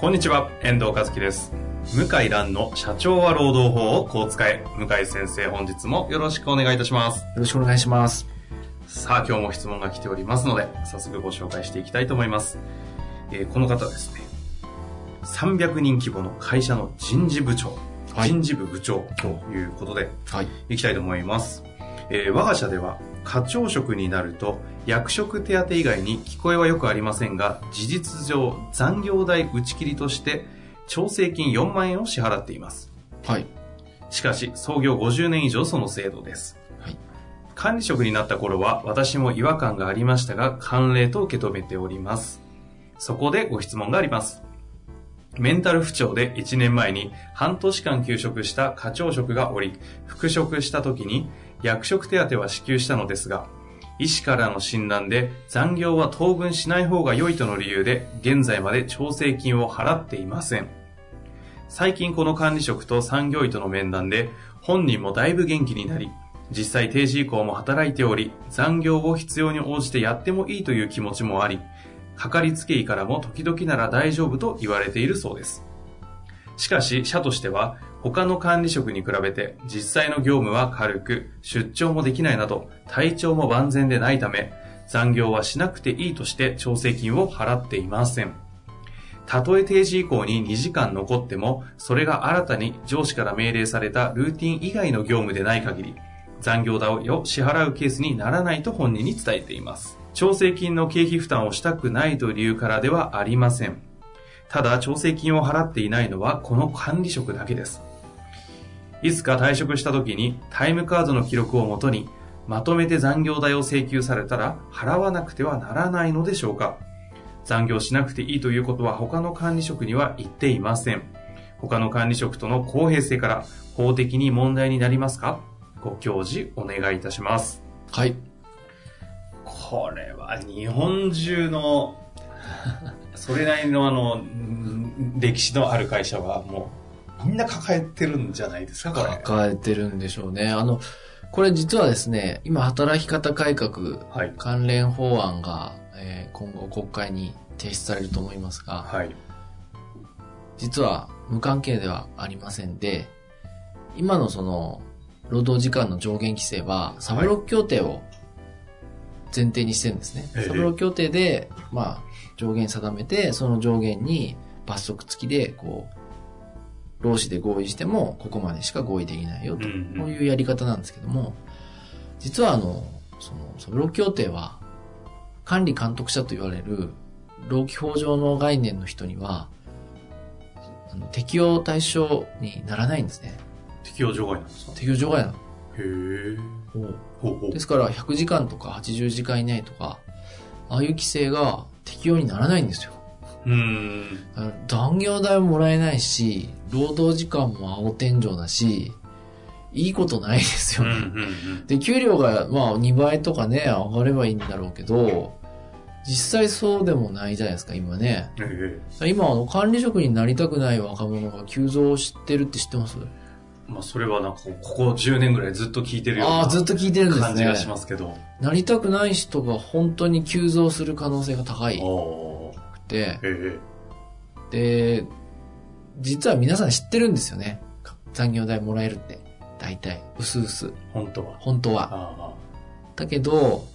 こんにちは、遠藤和樹です。向井蘭の社長は労働法をこう使え。向井先生、本日もよろしくお願いいたします。よろしくお願いします。さあ、今日も質問が来ておりますので、早速ご紹介していきたいと思います。えーこの方ですね、300人規模の会社の人事部長、はい人事部部長ということで、はい。いきたいと思います。えー我が社では課長職になると役職手当以外に聞こえはよくありませんが事実上残業代打ち切りとして調整金4万円を支払っています。はい。しかし創業50年以上その制度です。はい。管理職になった頃は私も違和感がありましたが慣例と受け止めております。そこでご質問があります。メンタル不調で1年前に半年間休職した課長職がおり、復職した時に役職手当は支給したのですが、医師からの診断で残業は当分しない方が良いとの理由で現在まで調整金を払っていません。最近この管理職と産業医との面談で本人もだいぶ元気になり、実際定時以降も働いており、残業を必要に応じてやってもいいという気持ちもあり、かかりつけ医からも時々なら大丈夫と言われているそうです。しかし、社としては、他の管理職に比べて実際の業務は軽く、出張もできないなど、体調も万全でないため、残業はしなくていいとして調整金を払っていません。たとえ定時以降に2時間残っても、それが新たに上司から命令されたルーティン以外の業務でない限り、残業代を支払うケースにならないと本人に伝えています。調整金の経費負担をしたくないという理由からではありません。ただ、調整金を払っていないのはこの管理職だけです。いつか退職した時にタイムカードの記録をもとにまとめて残業代を請求されたら払わなくてはならないのでしょうか残業しなくていいということは他の管理職には言っていません。他の管理職との公平性から法的に問題になりますか？ご教示お願いいたします。はい。これは日本中の それなりのあのん歴史のある会社はもうみんな抱えてるんじゃないですかこれ。抱えてるんでしょうね。あの、これ実はですね、今働き方改革はい。関連法案が、えー今後国会に提出されると思いますが、はい。実は無関係ではありませんで、今のその、労働時間の上限規制は、サブロク協定を前提にしてるんですね。ええサブロク協定で、まあ、上限定めて、その上限に罰則付きで、こう、労使で合意しても、ここまでしか合意できないよと。こういうやり方なんですけども、実はあの、その、サブロク協定は、管理監督者と言われる、労基法上の概念の人には、あの適用対象にならないんですね。適用除外なんですか？適用除外なの。へえ。ほうほうですから、100時間とか80時間以内とか、ああいう規制が適用にならないんですよ。うーん。残業代ももらえないし、労働時間も青天井だし、いいことないですよね。うんうんうん。で、給料がまあ2倍とかね、上がればいいんだろうけど、実際そうでもないじゃないですか、今ね。ええ。今、あの、管理職になりたくない若者が急増してるって知ってます？まあそれはなんかここ10年ぐらいずっと聞いてるようああ、ずっなと聞いてるんですね。感じがしますけど。なりたくない人が本当に急増する可能性が高いで、実は皆さん知ってるんですよね。残業代もらえるって。大体、うすうす。え。本当は。本当は。あだけど、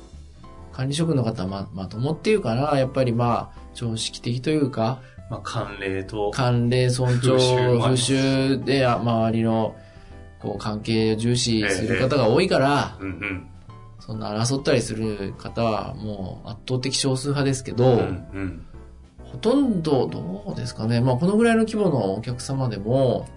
管理職の方はま、まともっていうかな、やっぱりまあ、常識的というか、あ。まあ慣例と。慣例尊重、風習であ周りの、こう、関係を重視する方が多いから、うんうん。そんな争ったりする方はもう圧倒的少数派ですけど、うんうん。ほとんどどうですかね。まあこのぐらいの規模のお客様でも、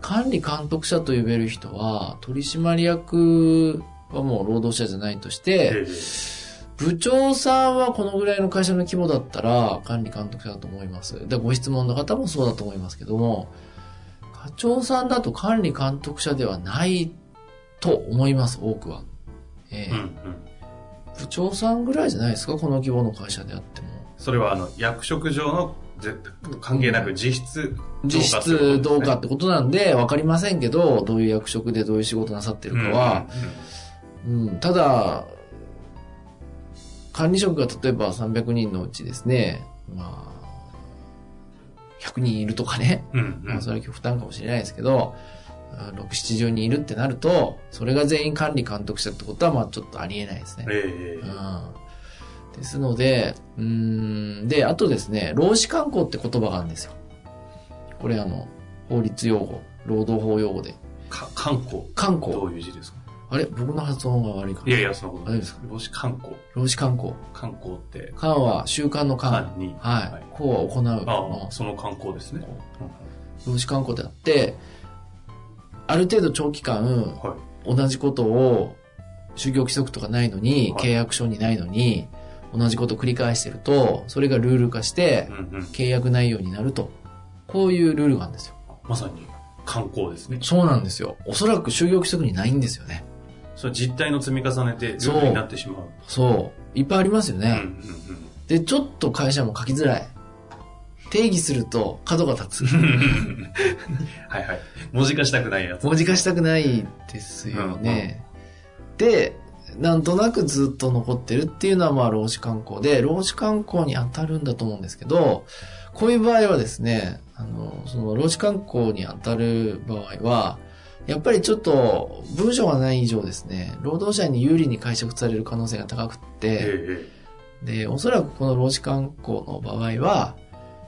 管理監督者と呼べる人は、取締役はもう労働者じゃないとして、ええ部長さんはこのぐらいの会社の規模だったら管理監督者だと思います。で、ご質問の方もそうだと思いますけども、課長さんだと管理監督者ではないと思います、多くは。ええうんうん。部長さんぐらいじゃないですか、この規模の会社であっても。それは、あの、役職上の、ぜ関係なく実質、実質どうかってことなんで、わかりませんけど、どういう役職でどういう仕事なさってるかは、うん、ただ、管理職が例えば300人のうちですね、まあ、100人いるとかね、まあそれは負担かもしれないですけど、あ6、70人いるってなると、それが全員管理監督者ってことは、まあちょっとありえないですね。ええ。うん。ですので、うーん、で、あとですね、労使慣行って言葉があるんですよ。これあの、法律用語、労働法用語で。か、観光。慣ど行。ういう字ですか？あれ？僕の発音が悪いかないやいや、そんなことないですか？労使観光。労使慣行。観光って、慣は習慣の慣。観に。はい。こうは行うあのあ、その観光ですね。労使慣行であって、ある程度長期間、は同じことを、就業規則とかないのに、はい契約書にないのに、同じことを繰り返してると、それがルール化して。契約内容になると。こういうルールがあるんですよ。まさに観光ですね。そうなんですよ。おそらく就業規則にないんですよね。それ実態の積み重ねてルールになってしまう。そう。いっぱいありますよね。うんうんうん。で、ちょっと会社も書きづらい。定義すると角が立つ。はいはい。文字化したくないやつ。文字化したくないですよね。で、なんとなくずっと残ってるっていうのはまあ労使慣行で、労使慣行に当たるんだと思うんですけど、こういう場合はですね、あの、その労使慣行に当たる場合は、やっぱりちょっと文章がない以上ですね、労働者に有利に解釈される可能性が高くって、ええで、おそらくこの労使慣行の場合は、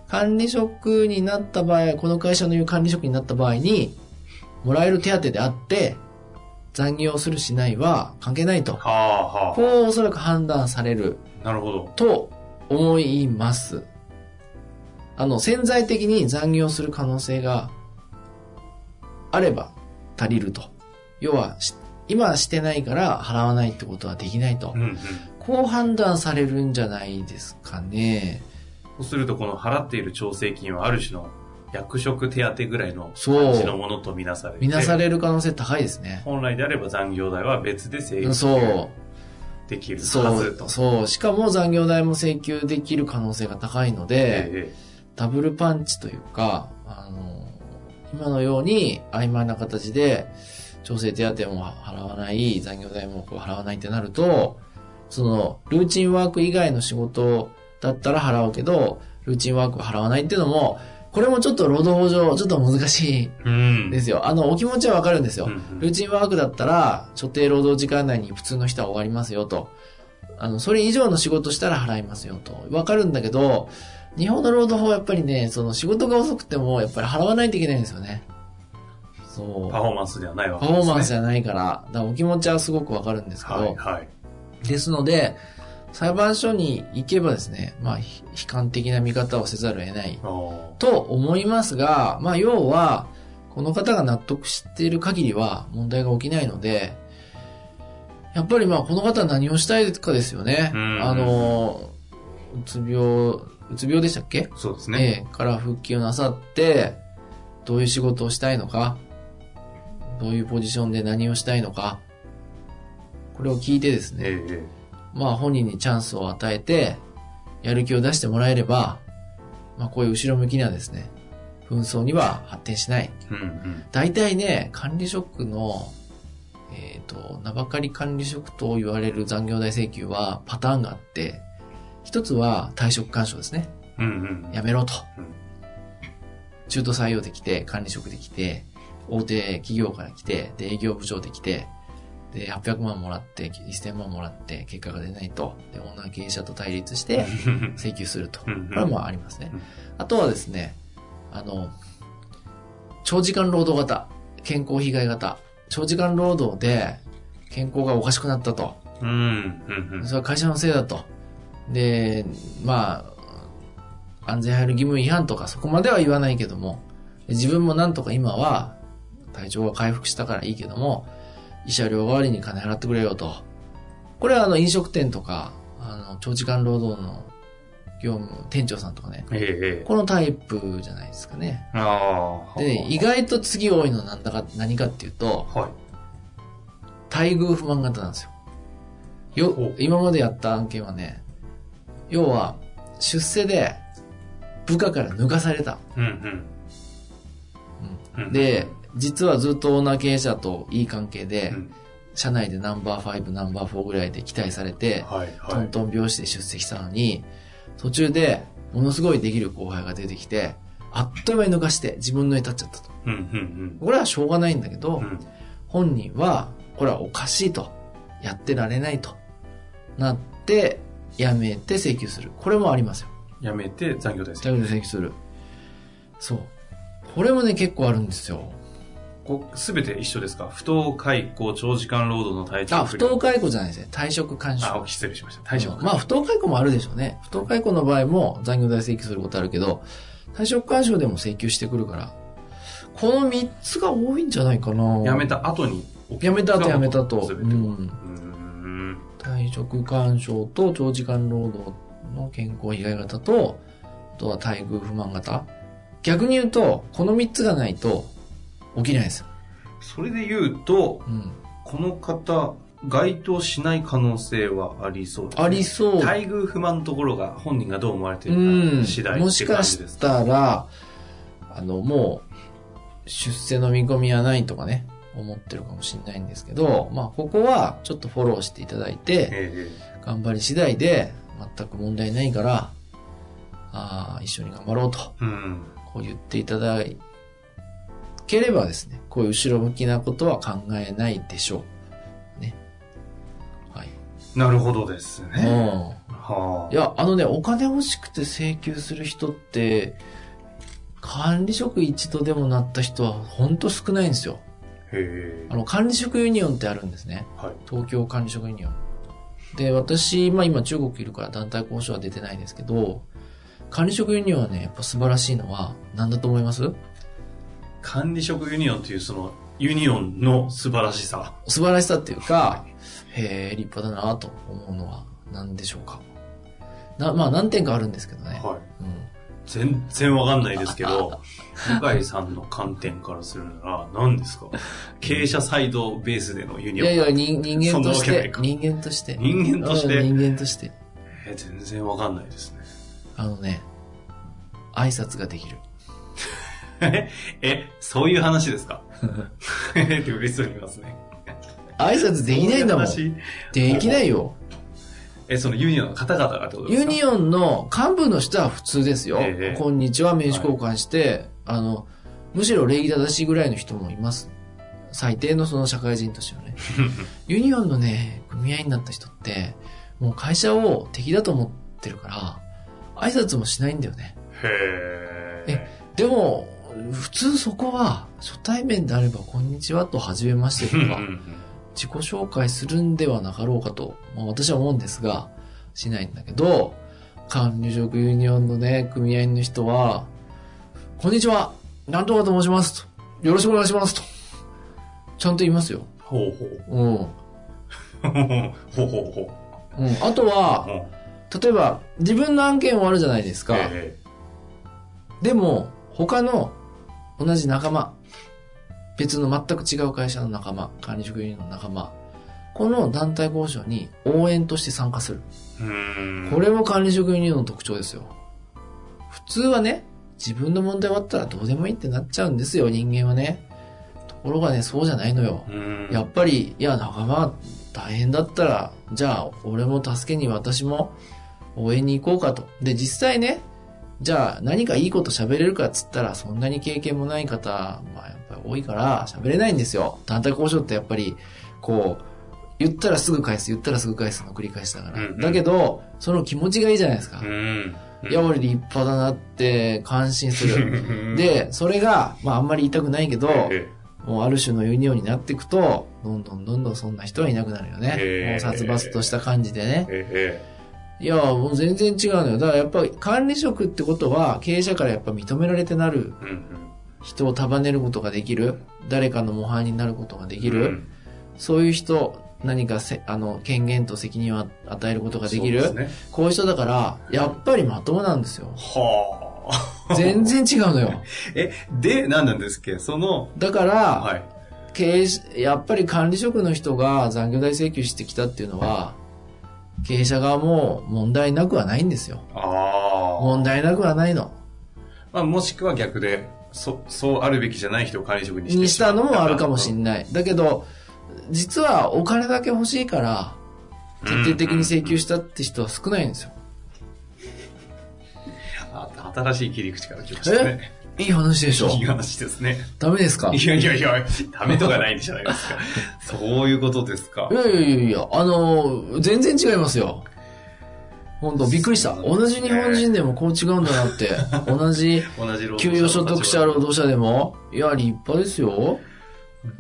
管理職になった場合、この会社の言う管理職になった場合に、もらえる手当であって、残業するしないは関係ないと。はあはこうおそらく判断されるあ。なるほど。と思います。あの、潜在的に残業する可能性があれば足りると。要は、し今してないから払わないってことはできないとうん。うん。こう判断されるんじゃないですかね。そうすると、この払っている調整金はある種の役職手当ぐらいの感じのものとみなされて。見なされる可能性高いですね。本来であれば残業代は別で請求そできるはずとう。。そう。しかも残業代も請求できる可能性が高いので、えダブルパンチというか、あの、今のように曖昧な形で、調整手当も払わない、残業代も払わないってなると、その、ルーチンワーク以外の仕事だったら払うけど、ルーチンワークは払わないっていうのも、これもちょっと労働法上、ちょっと難しい。ですよ。あの、お気持ちはわかるんですよ。うんうんルーチンワークだったら、所定労働時間内に普通の人は終わりますよと。あの、それ以上の仕事したら払いますよと。わかるんだけど、日本の労働法はやっぱりね、その仕事が遅くても、やっぱり払わないといけないんですよね。そう。パフォーマンスではないわパけですね。フォーマンスじゃないから、だからお気持ちはすごくわかるんですけど、はい、はい。ですので、裁判所に行けばですね、まあ、ひ悲観的な見方をせざるを得ないと思いますが、まあ、要は、この方が納得している限りは問題が起きないので、やっぱりまあ、この方は何をしたいかですよね。うん。あの、うつ病、うつ病でしたっけ？そうですね。ええ、から復帰をなさって、どういう仕事をしたいのか、どういうポジションで何をしたいのか、これを聞いてですね、えええまあ本人にチャンスを与えて、やる気を出してもらえれば、まあこういう後ろ向きなですね、紛争には発展しない。えうんうん。大体ね、管理職の、えっ、と、名ばかり管理職と言われる残業代請求はパターンがあって、一つは退職干渉ですね。うんうん。やめろと。うん中途採用できて、管理職できて、大手企業から来て、で、営業部長できて、で、800万もらって、1000万もらって、結果が出ないと。で、オーナー経営者と対立して、請求すると。これはまあありますねうん。あとはですね、あの、長時間労働型、健康被害型、長時間労働で健康がおかしくなったと。うんうんうん。それは会社のせいだと。で、まあ、安全配慮義務違反とかそこまでは言わないけども、自分もなんとか今は体調が回復したからいいけども、慰謝料代わりに金払ってくれよと。これはあの飲食店とか、あの、長時間労働の業務、店長さんとかね。ええええこのタイプじゃないですかね。でね、意外と次多いのはなんだか、何かっていうと、はい。待遇不満型なんですよ。よ今までやった案件はね、要は、出世で部下から抜かされた。うんうん。うん、で、実はずっとオーナー経営者といい関係で、うん社内でナンバー5、ナンバー4ぐらいで期待されて、はいはい。トントン拍子で出席したのに、途中でものすごいできる後輩が出てきて、あっという間に抜かして自分の絵立っちゃったと。うんうんこれはしょうがないんだけど、うん。うん。本人は、これはおかしいと。やってられないと。なって、やめて請求する。これもありますよ。やめて残業です。だけど請求する。そう。これもね、結構あるんですよ。こすべて一緒ですか？不当解雇、長時間労働の体調あ、不当解雇じゃないですね。退職勧奨。あ、失礼しました。退職。まあ、不当解雇もあるでしょうね。不当解雇の場合も残業代請求することあるけど、退職勧奨でも請求してくるから、この3つが多いんじゃないかな。辞めた後に。辞めた後辞めたと。全ては。うん。うーん。退職勧奨と長時間労働の健康被害型と、あとは待遇不満型。逆に言うと、この3つがないと起きないですよ。それで言うと、うん。この方、該当しない可能性はありそうね。ありそう。待遇不満のところが本人がどう思われていうんるか次第もっしてかし。たら、あの、もう、出世の見込みはないとかね、思ってるかもしれないんですけど、まあ、ここはちょっとフォローしていただいて、え頑張り次第で、全く問題ないから、ああ、一緒に頑張ろうと、えうん。こう言っていただければですね、こういう後ろ向きなことは考えないでしょう。ね。はい。なるほどですね。うんはあ。いや、あのね、お金欲しくて請求する人って、管理職一度でもなった人は本当少ないんですよ。へえあ。の、管理職ユニオンってあるんですね。はい。東京管理職ユニオン。で、私、まあ今中国いるから団体交渉は出てないですけど、管理職ユニオンはね、やっぱ素晴らしいのは、何だと思います？管理職ユニオンというそのユニオンの素晴らしさ。素晴らしさっていうか、へえ、立派だなと思うのは何でしょうか。な、まあ何点かあるんですけどね。はい。うん全然わかんないですけど、向井さんの観点からするなら何ですか？経営者サイドベースでのユニオン。いやいや、人人間として人間として。人間として？うん人間として。えー全然わかんないですね。あのね、挨拶ができる。え、え、そういう話ですか？え って嬉しそうに言いますね。挨拶できないんだもん。できないよ。え、そのユニオンの方々がってことですか？ユニオンの幹部の人は普通ですよ。ええこんにちは、名刺交換して、あの、むしろ礼儀正しいぐらいの人もいます。最低のその社会人としてはね。ユニオンのね、組合になった人って、もう会社を敵だと思ってるから、挨拶もしないんだよね。へえ。でも、普通そこは、初対面であれば、こんにちはと、はじめましてとか、自己紹介するんではなかろうかと、まあ、私は思うんですが、しないんだけど、管理職ユニオンのね、組合の人は、こんにちは、なんとかと申しますと。よろしくお願いしますと。ちゃんと言いますよ。ほうほう。うん。ほうほうほうん。あとう。は、うん例えば、自分の案件終わるじゃないですか。えでも、他の同じ仲間、別の全く違う会社の仲間、管理職員の仲間、この団体交渉に応援として参加する。これも管理職員の特徴ですよ。普通はね、自分の問題終わったらどうでもいいってなっちゃうんですよ、人間はね。ところがね、そうじゃないのよ。やっぱり、いや、仲間大変だったら、じゃあ、俺も助けに私も応援に行こうかと。で、実際ね、じゃあ何かいいこと喋れるかっつったら、そんなに経験もない方、まあやっぱり多いから喋れないんですよ。団体交渉ってやっぱり、こう、言ったらすぐ返す、言ったらすぐ返すの繰り返しだから。うんうんだけど、その気持ちがいいじゃないですか。うーん。いや、俺立派だなって感心する。で、それが、まああんまり言いたくないけど、えもうある種のユニオンになっていくと、どんどんどんどんそんな人はいなくなるよね。もう殺伐とした感じでね。ええいや、もう全然違うのよ。だからやっぱり管理職ってことは、経営者からやっぱ認められてなる、えうんうん。人を束ねることができる、誰かの模範になることができる、うんそういう人何かせ、あの、権限と責任を与えることができる。そうですね。こういう人だから、やっぱりまともなんですよ。はあ。全然違うのよ。え、で、何なんですっけ？その、だから、はい。経営し、やっぱり管理職の人が残業代請求してきたっていうのは、経営者側も問題なくはないんですよ。ああ。問題なくはないの。まあ、もしくは逆で、そ、そうあるべきじゃない人を管理職にしてにしたのもあるかもしれれない。だけど、実はお金だけ欲しいから、徹底的に請求したって人は少ないんですよ。あ新しい切り口から来ましたね。いい話でしょいい話ですね。ダメですか？いやいやいや、ダメとかないんじゃないですか。そういうことですかい。やいやいやいや、あの、全然違いますよ。本当びっくりした。同じ日本人でもこう違うんだなって。同じ給与所得者労働者でも、いや、立派ですよ。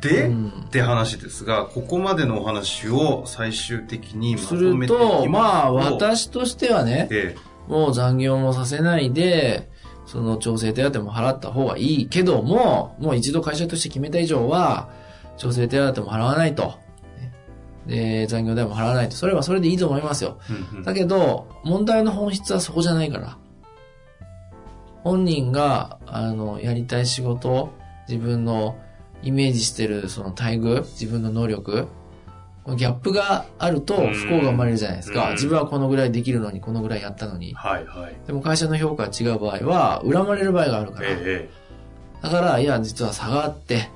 で、うんって話ですが、ここまでのお話を最終的にますとるめていきと、まあ、私としてはね、えもう残業もさせないで、その調整手当も払った方がいいけども、もう一度会社として決めた以上は、調整手当も払わないと。ねで、残業代も払わないと。それはそれでいいと思いますよ。えうんうんだけど、問題の本質はそこじゃないから。本人が、あの、やりたい仕事、自分のイメージしてるその待遇、自分の能力、ギャップがあると不幸が生まれるじゃないですか。うん自分はこのぐらいできるのに、このぐらいやったのに。はいはい。でも会社の評価が違う場合は、恨まれる場合があるから。えだから、いや、実は差があって、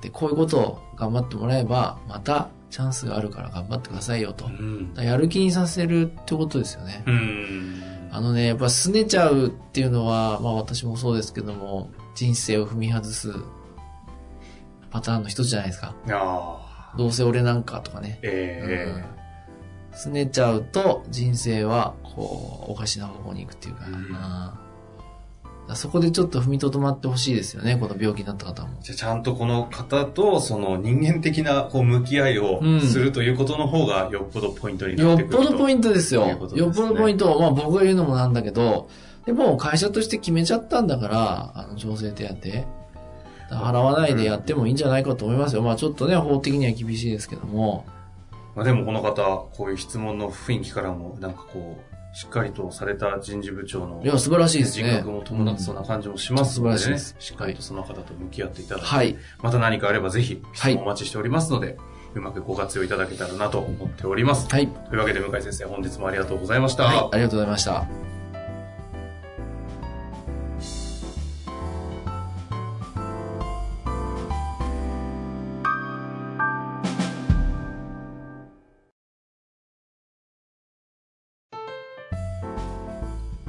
で、こういうことを頑張ってもらえば、またチャンスがあるから頑張ってくださいよと。やる気にさせるってことですよね。うん。あのね、やっぱ拗ねちゃうっていうのは、まあ私もそうですけども、人生を踏み外すパターンの一つじゃないですか。ああ。どうせ俺なんかとかね。ええうん拗ねちゃうと人生は、こう、おかしな方向に行くっていうか、うんそこでちょっと踏みとどまってほしいですよね、この病気になった方も。じゃあちゃんとこの方とその人間的なこう向き合いをうんするということの方がよっぽどポイントになよってくると。っぽどポイントですよ。すねよっぽどポイント。まあ僕が言うのもなんだけど、でも会社として決めちゃったんだから、あの、調整手当。払わないでやってもいいんじゃないかと思いますよ。まあちょっとね、法的には厳しいですけども。まあでもこの方、こういう質問の雰囲気からもなんかこう、しっかりとされた人事部長のいや、素晴らしいですね。人格も伴ってそうな感じもしますので、ね素晴らしいですしっかりとその方と向き合っていただいて、はい。また何かあればぜひ質はい問お待ちしておりますので、うまくご活用いただけたらなと思っております。はい。というわけで向井先生、本日もありがとうございました。はい。ありがとうございました。